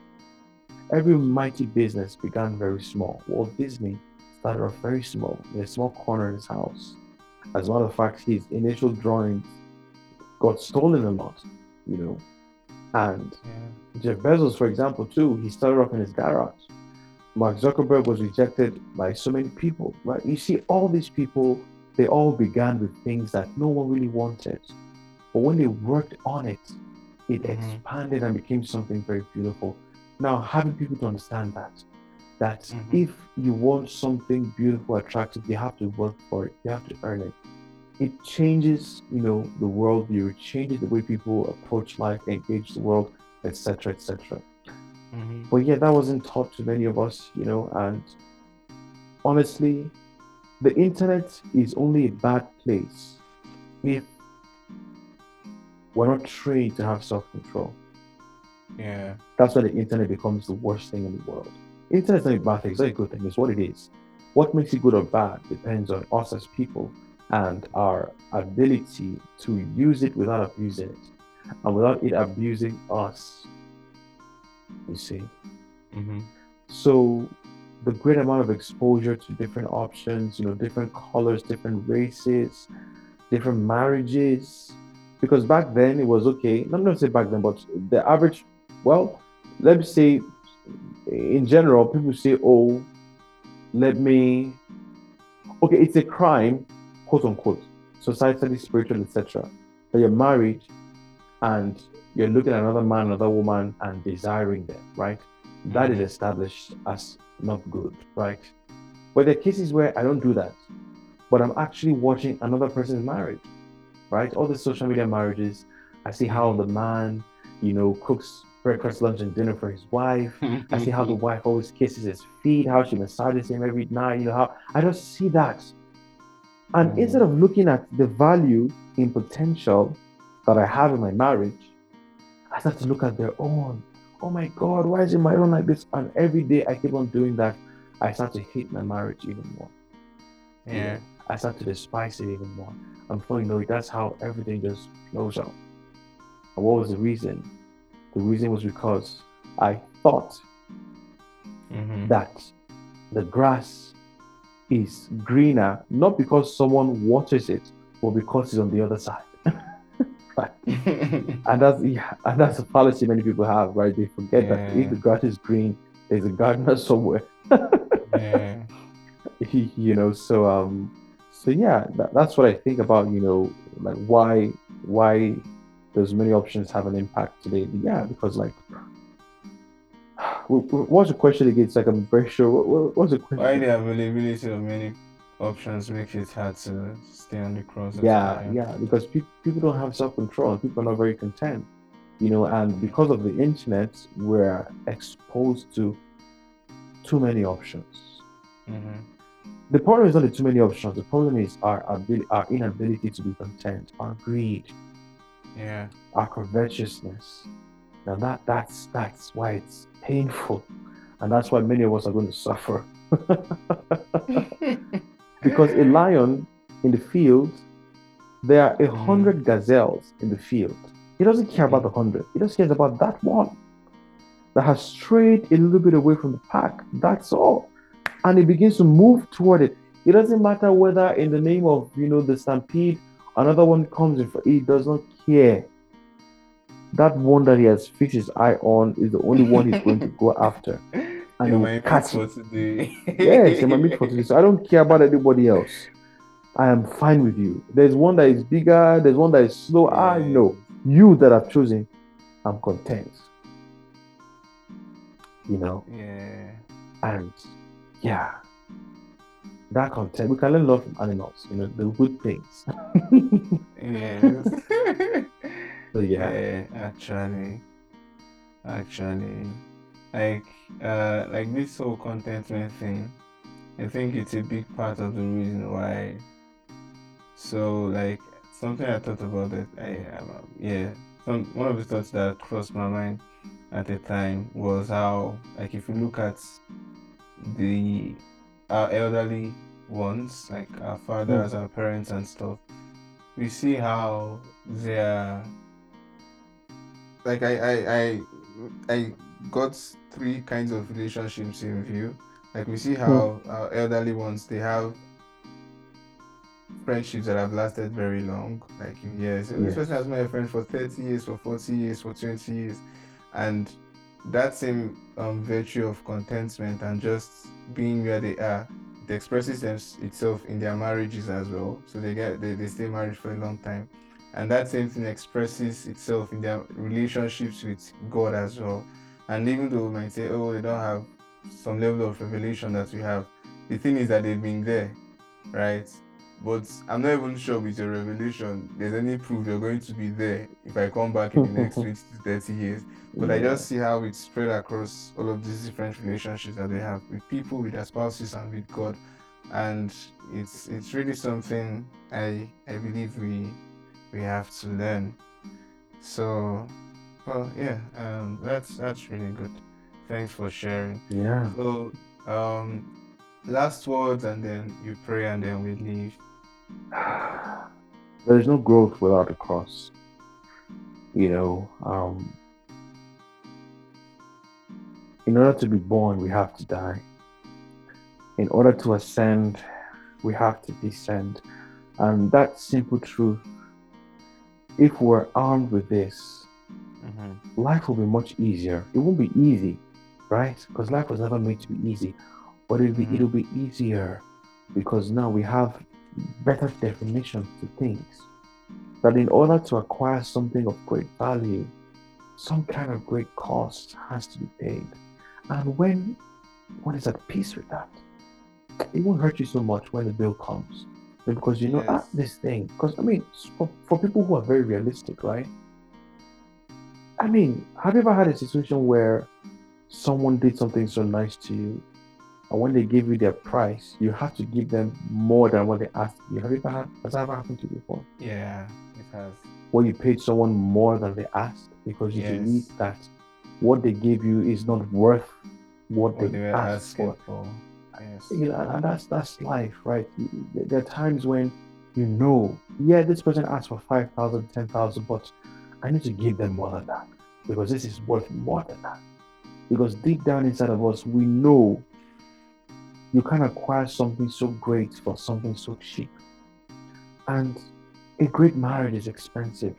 Every mighty business began very small. Walt Disney started off very small, in a small corner in his house. As a matter of fact, his initial drawings got stolen a lot, you know. And Yeah. Jeff Bezos, for example, too, he started off in his garage. Mark Zuckerberg was rejected by so many people, right? You see, all these people, they all began with things that no one really wanted. But when they worked on it, it Mhm. expanded and became something very beautiful. Now, having people to understand that, that Mhm. if you want something beautiful, attractive, you have to work for it, you have to earn it. It changes, you know, the worldview, it changes the way people approach life, engage the world, etc., etc. Mhm. But yeah, that wasn't taught to many of us, you know, and honestly, the internet is only a bad place if we're not trained to have self-control. Yeah. That's why the internet becomes the worst thing in the world. Internet's not a bad thing, it's not a good thing, it's what it is. What makes it good or bad depends on us as people and our ability to use it without abusing it and without it abusing us. You see? Mhm. So the great amount of exposure to different options, you know, different colors, different races, different marriages, because back then it was okay. Not not say back then, but the average. Well, let me say, in general, people say, "Oh, let me." Okay, it's a crime, quote unquote, societally, spiritual, etc. That you're married, and you're looking at another man, another woman, and desiring them, right? That is established as not good, right? But there are cases where I don't do that, but I'm actually watching another person's marriage, right? All the social media marriages, I see how the man, you know, cooks breakfast, lunch, and dinner for his wife. I see how the (laughs) wife always kisses his feet, how she massages him every night, you know, how I just see that. And Mm. instead of looking at the value in potential that I have in my marriage, I start to look at their own. Oh my God, why is it my own like this? And every day I keep on doing that, I start to hate my marriage even more. Yeah. I start to despise it even more. And before you know it, that's how everything just blows up. And what was the reason? The reason was because I thought Mm-hmm. that the grass is greener, not because someone waters it, but because it's on the other side. And that's yeah, and that's a fallacy many people have, right? They forget that if the grass is green, there's a gardener (laughs) somewhere. yeah. (laughs) you know so um so yeah that, that's what i think about you know like why why there's many options have an impact today yeah because like (sighs) wh- wh- what's the question again it's like i'm very sure what, what- what's the question Why the availability of many options makes it hard to stay on the cross. yeah well, yeah because pe- people don't have self-control people are not very content you know and because of the internet we're exposed to too many options Mhm. the problem is not the too many options the problem is our ability our inability to be content our greed Yeah. our covetousness. Now that that's that's why it's painful, and that's why many of us are going to suffer. (laughs) (laughs) because a lion in the field, there are a Mm. hundred gazelles in the field. He doesn't care about the hundred. He just cares about that one that has strayed a little bit away from the pack. That's all, and he begins to move toward it. It doesn't matter whether in the name of you know the stampede, another one comes in. For, he does not care. That one that he has fixed his eye on is the only one he's going to go (laughs) after. And You're my meat for today. Yes, I'm a meat for today. So I don't care about anybody else. I am fine with you. There's one that is bigger, there's one that is slow. I know. You that I've chosen, I'm content. You know, Yeah. and yeah. That content. We can learn a lot from animals, you know, the good things. Yes. (laughs) So yeah. Yeah, actually, actually, like, uh, like this whole contentment thing, I think it's a big part of the reason why. So, like, something I thought about that, I, um, yeah, some one of the thoughts that crossed my mind at the time was how, like, if you look at the our elderly ones, like our fathers, our parents, and stuff, we see how they're like I I I I got three kinds of relationships in view. Like we see how our elderly ones they have friendships that have lasted very long, like in years. This Yes. person has been a friend for 30 years, for 40 years, for 20 years. And that same um, virtue of contentment and just being where they are, it expresses them, itself in their marriages as well. So they get they, they stay married for a long time. And that same thing expresses itself in their relationships with God as well. And even though we might say, oh, they don't have some level of revelation that we have, the thing is that they've been there, right? But I'm not even sure with your revelation there's any proof you're going to be there if I come back in the next (laughs) 20 to 30 years. But I just see how it's spread across all of these different relationships that they have with people, with their spouses, and with God. And it's it's really something I I believe we we have to learn. So, well, yeah, um, that's that's really good. Thanks for sharing. Yeah. So, um, last words, and then you pray, and then we leave. (sighs) There is no growth without a cross. You know, um, in order to be born, we have to die. In order to ascend, we have to descend. And that simple truth if we're armed with this, Mhm. life will be much easier. It won't be easy, right? Because life was never made to be easy, but it'll be Mhm. it'll be easier because now we have better definitions to things. That in order to acquire something of great value, some kind of great cost has to be paid. And when one is at peace with that, it won't hurt you so much when the bill comes. Because you know, ah, Yes. this thing. Because I mean, for, for people who are very realistic, right? I mean, have you ever had a situation where someone did something so nice to you, and when they give you their price, you have to give them more than what they asked you? Have you ever had? Has that ever happened to you before? Yeah, it has. Where you paid someone more than they asked because you Yes. believe that what they gave you is not worth what, What they, they asked for. for. Yes. You know, and that's that's life, right? There are times when you know, yeah, this person asked for 5,000, 10,000, but I need to give them more than that because this is worth more than that. Because deep down inside of us, we know you can't acquire something so great for something so cheap. And a great marriage is expensive.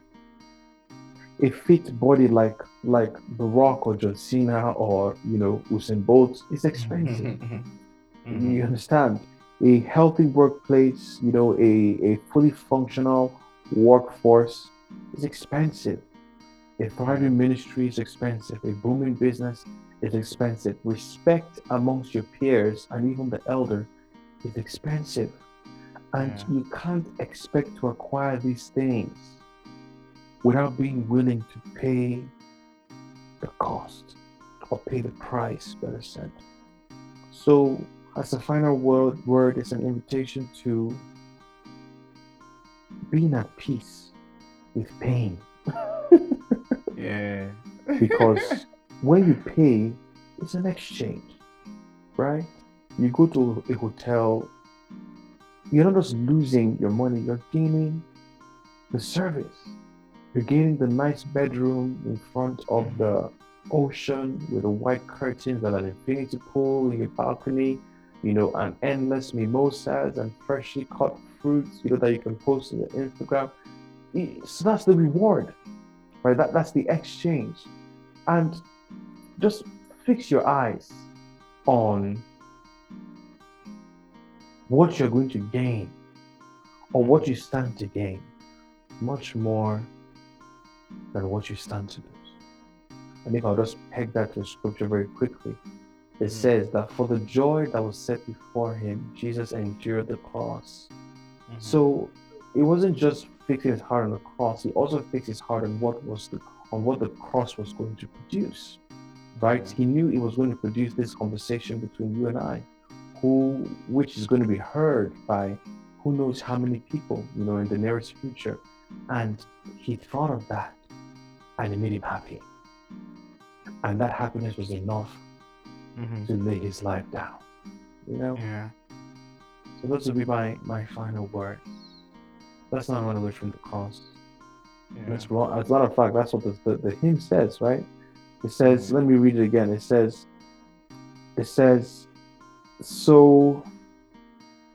A fit body like like The Rock or John Cena or you know Usain Bolt is expensive. (laughs) Mhm. You understand? A healthy workplace, you know, a, a fully functional workforce is expensive. A thriving ministry is expensive. A booming business is expensive. Respect amongst your peers and even the elder is expensive. And Yeah. you can't expect to acquire these things without being willing to pay the cost or pay the price, better said. So, as a final word, word is an invitation to being at peace with pain. Yeah. (laughs) Because when you pay, it's an exchange, right? You go to a hotel, you're not just losing your money, you're gaining the service. You're gaining the nice bedroom in front of the ocean with the white curtains and an infinity pool in your balcony, you know, and endless mimosas and freshly cut fruits, you know, that you can post on your Instagram. So that's the reward, right? That, that's the exchange. And just fix your eyes on what you're going to gain or what you stand to gain, much more than what you stand to lose. And if I'll just peg that to scripture very quickly, it Mm. says that for the joy that was set before him, Jesus endured the cross. Mhm. So it wasn't just fixing his heart on the cross, he also fixed his heart on what was the on what the cross was going to produce. Right? He knew it was going to produce this conversation between you and I, who which is going to be heard by who knows how many people, you know, in the nearest future. And he thought of that and it made him happy. And that happiness was enough Mhm. to lay his life down. You know? Yeah. So those will be my, my final words. Let's not run away from the cross. Yeah. That's wrong. As a matter of fact, that's what the, the, the hymn says, right? It says, mm. let me read it again. It says, it says, so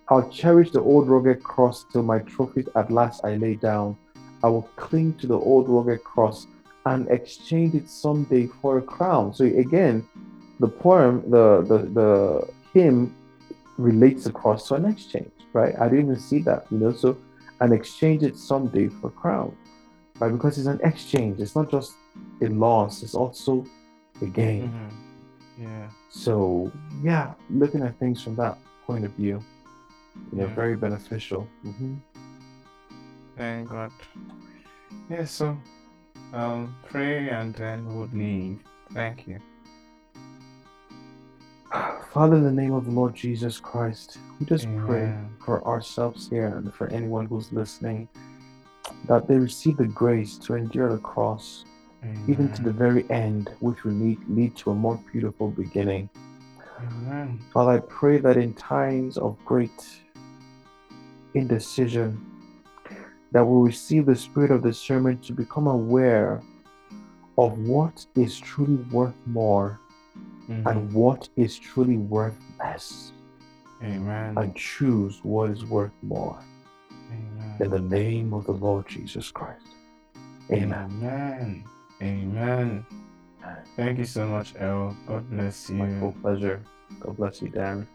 I'll cherish the old rugged cross till my trophies at last I lay down. I will cling to the old rugged cross and exchange it someday for a crown. So again, the poem, the the, the hymn relates the cross to an exchange, right? I didn't even see that, you know. So and exchange it someday for a crown, right? Because it's an exchange. It's not just a loss. It's also a gain. Mhm. Yeah. So yeah, looking at things from that point of view, you know, Yeah. very beneficial. hmm Thank God. Yeah, so um pray and then we'll leave. Thank you. Father, in the name of the Lord Jesus Christ, we just pray for ourselves here and for anyone who's listening that they receive the grace to endure the cross even to the very end, which will lead, lead to a more beautiful beginning. Amen. Father, I pray that in times of great indecision, that we'll receive the spirit of discernment to become aware of what is truly worth more Mhm. and what is truly worth less, Amen. and choose what is worth more. Amen. In the name of the Lord Jesus Christ. Amen. Amen. Amen. Thank you so much, El. God bless you. My full pleasure. God bless you, Dan.